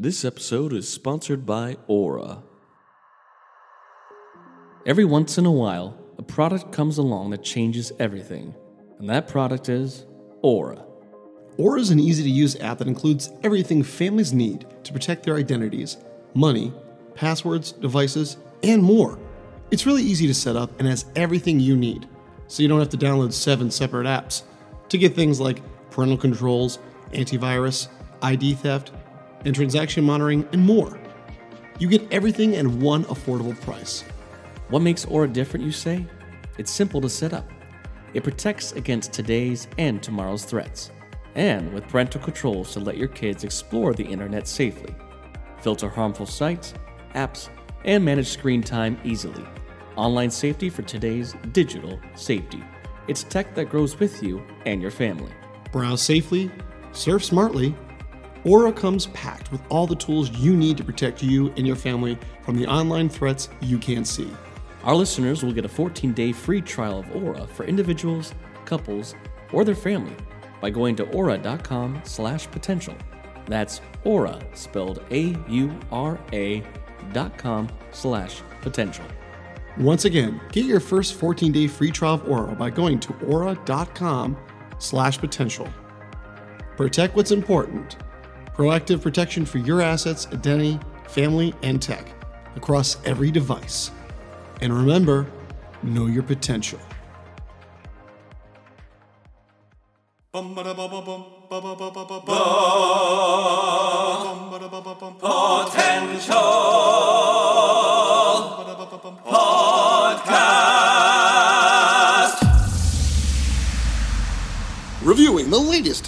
This episode is sponsored by Aura. Every once in a while, a product comes along that changes everything, and that product is Aura. Aura is an easy to use app that includes everything families need to protect their identities, money, passwords, devices, and more. It's really easy to set up and has everything you need, so you don't have to download seven separate apps to get things like parental controls, antivirus, ID theft, and transaction monitoring, and more. You get everything at one affordable price. What makes Aura different, you say? It's simple to set up. It protects against today's and tomorrow's threats, and with parental controls to let your kids explore the internet safely, filter harmful sites, apps, and manage screen time easily. Online safety for today's digital safety. It's tech that grows with you and your family. Browse safely, surf smartly. Aura comes packed with all the tools you need to protect you and your family from the online threats you can't see. Our listeners will get a 14 day free trial of Aura for individuals, couples, or their family by going to aura.com slash potential. That's aura, spelled A U R A dot com slash potential. Once again, get your first 14 day free trial of Aura by going to aura.com slash potential. Protect what's important. Proactive protection for your assets, identity, family, and tech across every device. And remember, know your potential.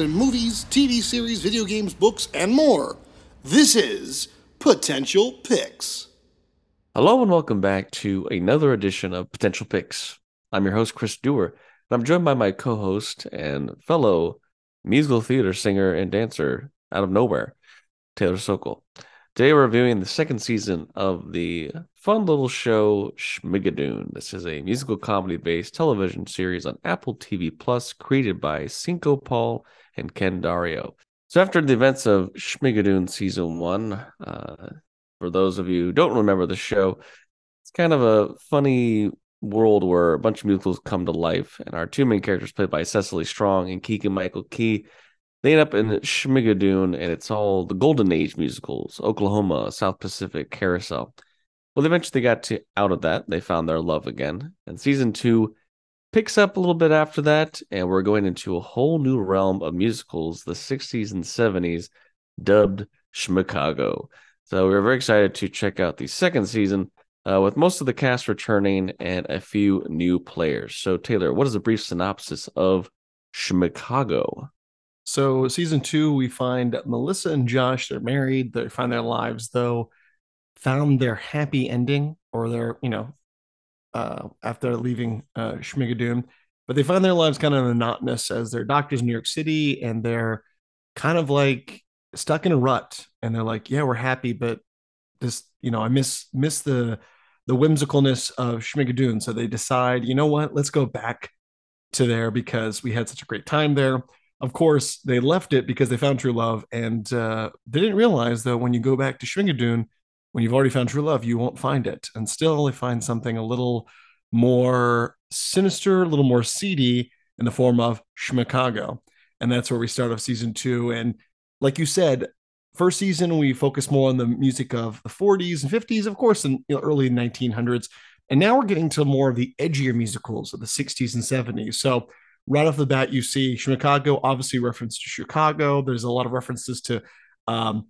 In movies, TV series, video games, books, and more. This is Potential Picks. Hello and welcome back to another edition of Potential Picks. I'm your host, Chris Dewar, and I'm joined by my co host and fellow musical theater singer and dancer out of nowhere, Taylor Sokol. Today we're reviewing the second season of the fun little show Schmigadoon. This is a musical comedy based television series on Apple TV Plus created by Cinco Paul and Ken Daurio. So after the events of Schmigadoon season one, uh, for those of you who don't remember the show, it's kind of a funny world where a bunch of musicals come to life, and our two main characters, played by Cecily Strong and Keegan Michael Key, they end up in Schmigadoon, and it's all the Golden Age musicals: Oklahoma, South Pacific, Carousel. Well, eventually they got to out of that. They found their love again, and season two picks up a little bit after that, and we're going into a whole new realm of musicals, the 60s and 70s, dubbed Schmicago. So we're very excited to check out the second season uh, with most of the cast returning and a few new players. So, Taylor, what is a brief synopsis of Schmicago? So, season two, we find Melissa and Josh, they're married, they find their lives, though, found their happy ending or their, you know, uh, after leaving uh, Schmigadoon, but they find their lives kind of monotonous as they're doctors in New York City and they're kind of like stuck in a rut. And they're like, yeah, we're happy, but this, you know, I miss miss the the whimsicalness of Schmigadoon. So they decide, you know what, let's go back to there because we had such a great time there. Of course, they left it because they found true love, and uh, they didn't realize that when you go back to Schmigadoon, when you've already found true love, you won't find it, and still they find something a little more sinister, a little more seedy in the form of Schmicago, and that's where we start off season two. And like you said, first season we focus more on the music of the 40s and 50s, of course, in you know, early 1900s, and now we're getting to more of the edgier musicals of the 60s and 70s. So right off the bat, you see Chicago, obviously reference to Chicago. There's a lot of references to um,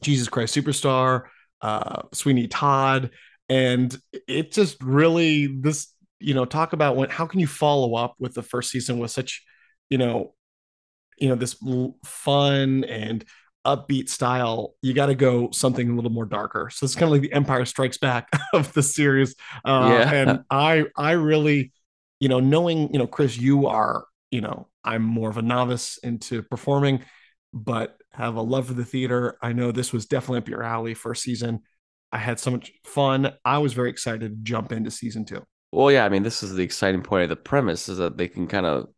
Jesus Christ Superstar, uh, Sweeney Todd, and it just really this you know talk about when how can you follow up with the first season with such you know you know this fun and upbeat style? You got to go something a little more darker. So it's kind of like the empire strikes back of the series. Uh, yeah. and i i really you know, knowing, you know, Chris, you are, you know, I'm more of a novice into performing, but have a love for the theater. I know this was definitely up your alley first season. I had so much fun. I was very excited to jump into season two. Well, yeah, I mean, this is the exciting point of the premise is that they can kind of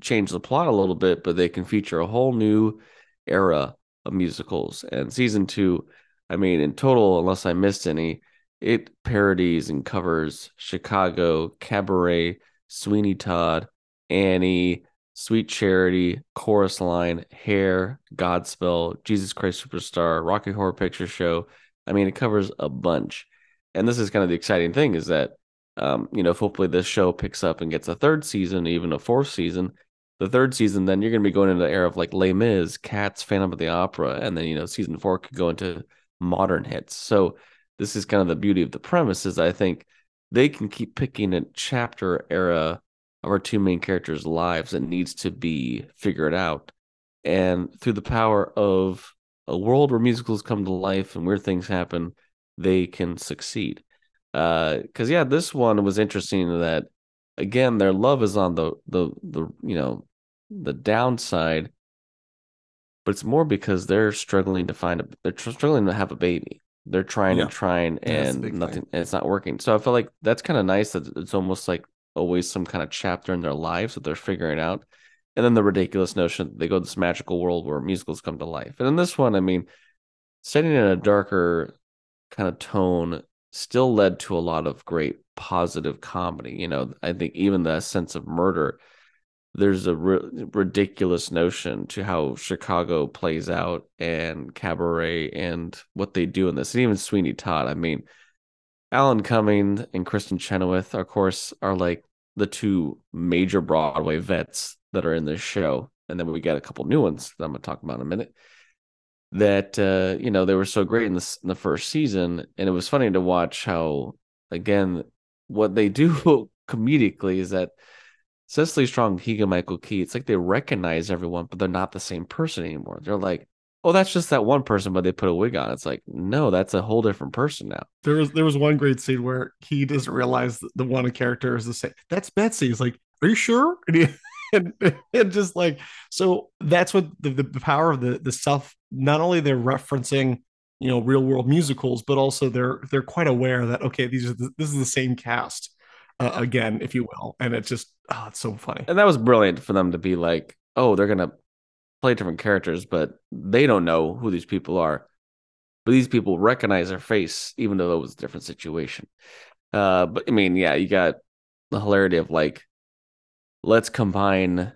change the plot a little bit, but they can feature a whole new era of musicals. And season two, I mean, in total, unless I missed any, it parodies and covers Chicago, Cabaret, Sweeney Todd, Annie, Sweet Charity, Chorus Line, Hair, Godspell, Jesus Christ Superstar, Rocky Horror Picture Show. I mean, it covers a bunch. And this is kind of the exciting thing is that, um, you know, hopefully this show picks up and gets a third season, even a fourth season. The third season, then you're going to be going into the era of like Les Mis, Cats, Phantom of the Opera, and then you know season four could go into modern hits. So this is kind of the beauty of the premise is I think they can keep picking a chapter era of our two main characters' lives that needs to be figured out. And through the power of a world where musicals come to life and weird things happen, they can succeed. Because uh, yeah, this one was interesting that again their love is on the the the you know the downside, but it's more because they're struggling to find a they're struggling to have a baby. They're trying yeah. and trying and nothing and it's not working. So I feel like that's kind of nice that it's almost like always some kind of chapter in their lives that they're figuring out. And then the ridiculous notion that they go to this magical world where musicals come to life. And in this one, I mean, setting in a darker kind of tone still led to a lot of great positive comedy. You know, I think even the sense of murder, there's a ridiculous notion to how Chicago plays out and Cabaret and what they do in this, and even Sweeney Todd. I mean, Alan Cumming and Kristen Chenoweth, of course, are like the two major Broadway vets that are in this show, and then we got a couple new ones that I'm going to talk about in a minute that uh, you know they were so great in this in the first season, and it was funny to watch how again what they do comedically is that Cecily Strong, Keegan Michael Key, it's like they recognize everyone, but they're not the same person anymore. They're like, oh, that's just that one person, but they put a wig on. It's like, no, that's a whole different person now. There was there was one great scene where he doesn't realize the one character is the same. That's Betsy. He's like, are you sure? And he, and, and just like so that's what the, the power of the the self not only they're referencing you know real world musicals but also they're they're quite aware that okay these are the, this is the same cast uh, again if you will and it's just oh it's so funny and that was brilliant for them to be like oh they're gonna play different characters but they don't know who these people are but these people recognize their face even though it was a different situation uh but i mean yeah you got the hilarity of like let's combine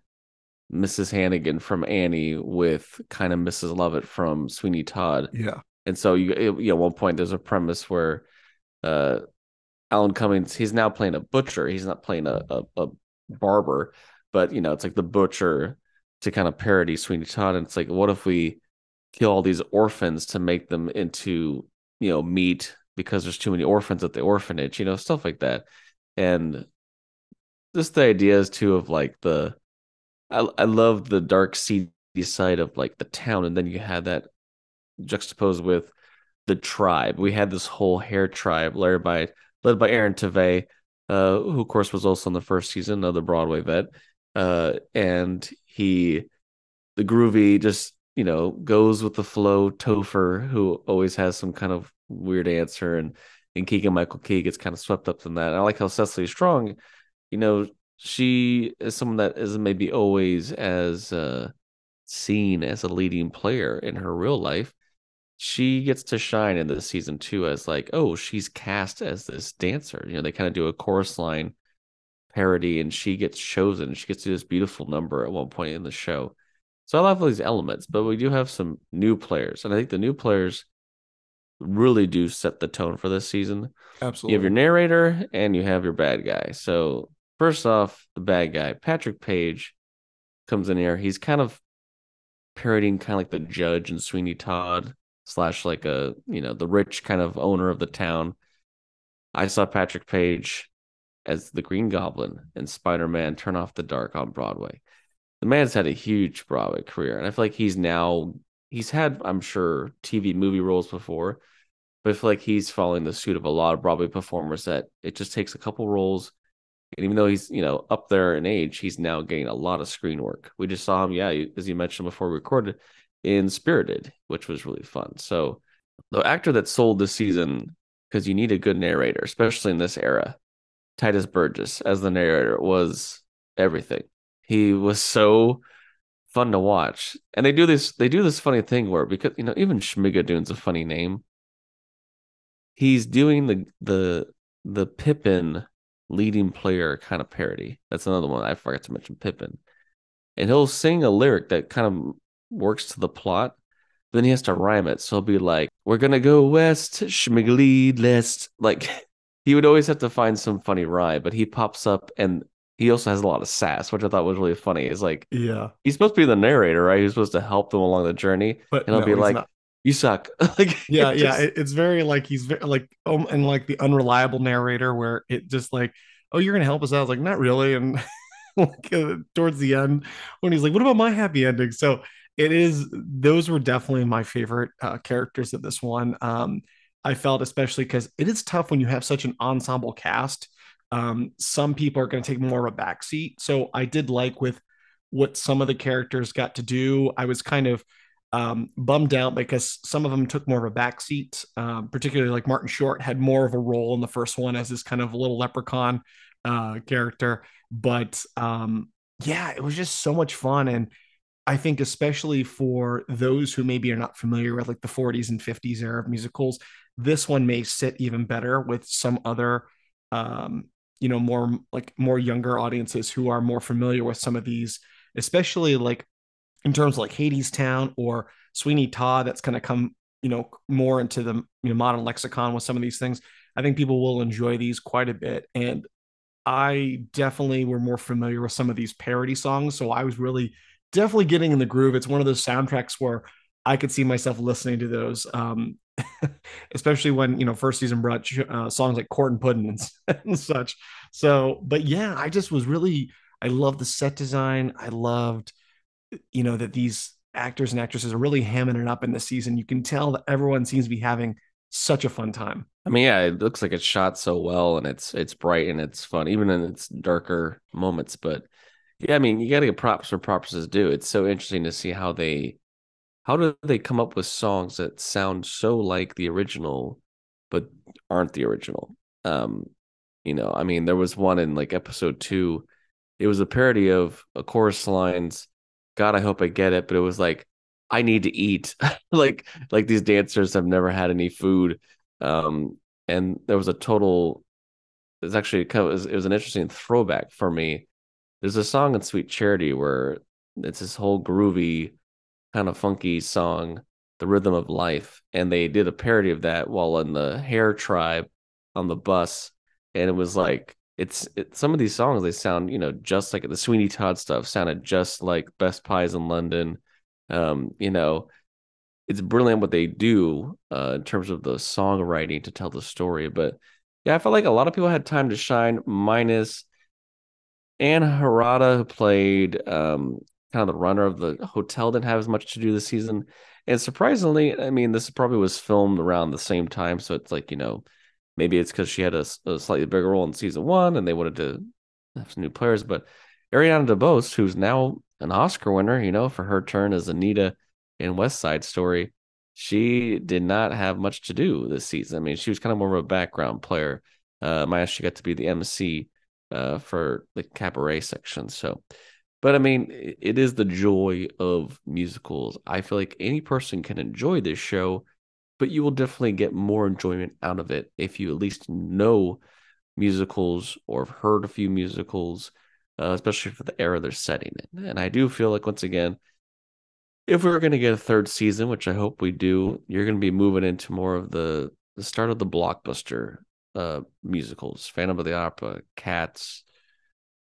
Mrs. Hannigan from Annie with kind of Mrs. Lovett from Sweeney Todd. Yeah. And so you, you know, at one point there's a premise where uh, Alan Cummings he's now playing a butcher. He's not playing a, a, a barber, but you know, it's like the butcher to kind of parody Sweeney Todd. And it's like, what if we kill all these orphans to make them into, you know, meat because there's too many orphans at the orphanage, you know, stuff like that. And just the ideas too of like the I I love the dark seedy side of like the town, and then you had that juxtaposed with the tribe. We had this whole hair tribe led by led by Aaron Tveit, uh, who of course was also in the first season of the Broadway vet. Uh, and he the groovy just you know goes with the flow Topher, who always has some kind of weird answer, and and Keegan Michael Key gets kind of swept up in that. And I like how Cecily Strong you know, she is someone that isn't maybe always as uh, seen as a leading player in her real life. She gets to shine in this season too as like, oh, she's cast as this dancer. You know, they kind of do a chorus line parody, and she gets chosen. She gets to this beautiful number at one point in the show. So I love all these elements, but we do have some new players, and I think the new players really do set the tone for this season. Absolutely. You have your narrator and you have your bad guy. So first off, the bad guy, Patrick Page, comes in here. He's kind of parodying kind of like the judge and Sweeney Todd slash like a you know the rich kind of owner of the town. I saw Patrick Page as the Green Goblin and Spider Man Turn Off the Dark on Broadway. The man's had a huge Broadway career, and I feel like he's now he's had I'm sure TV movie roles before, but I feel like he's following the suit of a lot of Broadway performers that it just takes a couple roles and even though he's, you know, up there in age, he's now getting a lot of screen work. We just saw him, yeah, as you mentioned before we recorded, in Spirited, which was really fun. So the actor that sold this season, because you need a good narrator, especially in this era, Tituss Burgess as the narrator was everything. He was so fun to watch. And they do this they do this funny thing where because you know even Schmigadoon's a funny name. He's doing the the the Pippin leading player kind of parody. That's another one I forgot to mention Pippin. And he'll sing a lyric that kind of works to the plot. Then he has to rhyme it. So he'll be like, We're gonna go west, schmiggly lest. Like he would always have to find some funny rhyme, but he pops up and he also has a lot of sass, which I thought was really funny. Is like, yeah, he's supposed to be the narrator, right? He's supposed to help them along the journey, but and he'll no, be like, not. "You suck." like, yeah, it yeah. just- It, it's very like he's very like um and like the unreliable narrator where it just like, oh, you're gonna help us out. I was like, not really. And like uh, towards the end, when he's like, what about my happy ending? So it is. Those were definitely my favorite uh, characters of this one. Um, I felt especially because it is tough when you have such an ensemble cast. Um, some people are going to take more of a backseat. So I did like with what some of the characters got to do. I was kind of um, bummed out because some of them took more of a backseat. Um, particularly like Martin Short had more of a role in the first one as this kind of little leprechaun uh, character. But um, yeah, it was just so much fun and. I think especially for those who maybe are not familiar with like the 40s and 50s era of musicals, this one may sit even better with some other um, you know, more like more younger audiences who are more familiar with some of these, especially like in terms of like Hadestown or Sweeney Todd, that's going to come, you know, more into the you know modern lexicon with some of these things. I think people will enjoy these quite a bit. And I definitely were more familiar with some of these parody songs. So I was really definitely getting in the groove. It's one of those soundtracks where I could see myself listening to those, um, especially when you know first season brought uh, songs like "Court and Pudding" and, and, such. So, but yeah, I just was really I loved the set design. I loved you know that these actors and actresses are really hamming it up in the season. You can tell that everyone seems to be having such a fun time. I mean, yeah, it looks like it's shot so well, and it's it's bright and it's fun, even in its darker moments. But yeah, I mean, you got to get props where props is due. It's so interesting to see how they how do they come up with songs that sound so like the original but aren't the original? Um you know i mean there was one in like episode 2 it was a parody of a chorus lines god i hope i get it but it was like i need to eat. Like like these dancers have never had any food. Um and there was a total it's actually kind of it was, it was an interesting throwback for me there's a song in sweet charity where it's this whole groovy kind of funky song, The Rhythm of Life. And they did a parody of that while in the Hair Tribe on the bus. And it was like, it's it, some of these songs, they sound, you know, just like the Sweeney Todd stuff sounded just like Best Pies in London. Um, you know, it's brilliant what they do uh, in terms of the songwriting to tell the story. But yeah, I felt like a lot of people had time to shine, minus Ann Harada, who played um, kind of the runner of the hotel didn't have as much to do this season. And surprisingly, I mean, this probably was filmed around the same time. So it's like, you know, maybe it's because she had a, a, slightly bigger role in season one and they wanted to have some new players. But Ariana DeBose, who's now an Oscar winner, you know, for her turn as Anita in West Side Story, she did not have much to do this season. I mean, she was kind of more of a background player. Uh, my she got to be the MC uh, for the cabaret section. So, but I mean, it is the joy of musicals. I feel like any person can enjoy this show, but you will definitely get more enjoyment out of it if you at least know musicals or have heard a few musicals, uh, especially for the era they're setting in. And I do feel like, once again, if we are going to get a third season, which I hope we do, you're going to be moving into more of the the start of the blockbuster uh, musicals, Phantom of the Opera, Cats,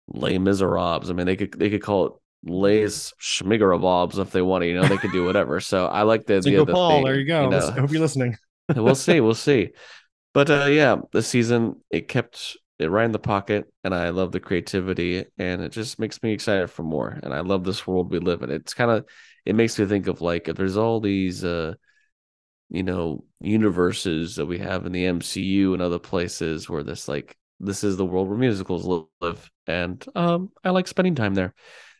Les Miserables. I mean, they could they could call it Les Schmigarabobs if they wanted. You know, they could do whatever. So I like the idea that Paul, they, there you go. you know, I hope you're listening. we'll see, we'll see. But uh, yeah, the season it kept it right in the pocket, and I love the creativity, and it just makes me excited for more. And I love this world we live in. It's kind of it makes me think of like if there's all these uh you know universes that we have in the MCU and other places where this like this is the world where musicals live, and um I like spending time there.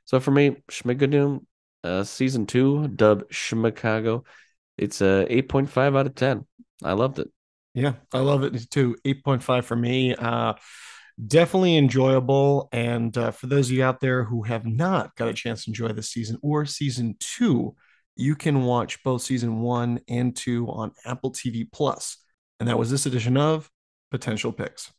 So for me, Schmigadoon, uh, season two, dub Schmicago, it's a eight point five out of ten. I loved it. Yeah, I love it too. 8.5 for me. Uh definitely enjoyable. And uh, for those of you out there who have not got a chance to enjoy this season or season two, you can watch both season one and two on Apple TV Plus. And that was this edition of Potential Picks.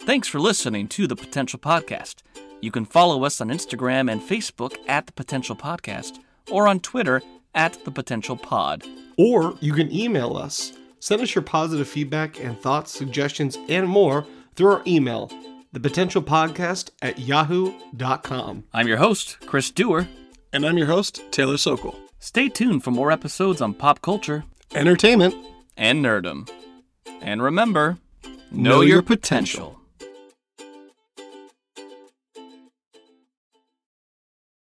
Thanks for listening to the Potential Podcast. You can follow us on Instagram and Facebook at the Potential Podcast or on Twitter at the Potential Pod. Or you can email us. Send us your positive feedback and thoughts, suggestions, and more through our email, thepotentialpodcast at yahoo.com. I'm your host, Chris Dewar. And I'm your host, Taylor Sokol. Stay tuned for more episodes on pop culture, Entertainment, and nerdom. And remember, know, know your potential. potential.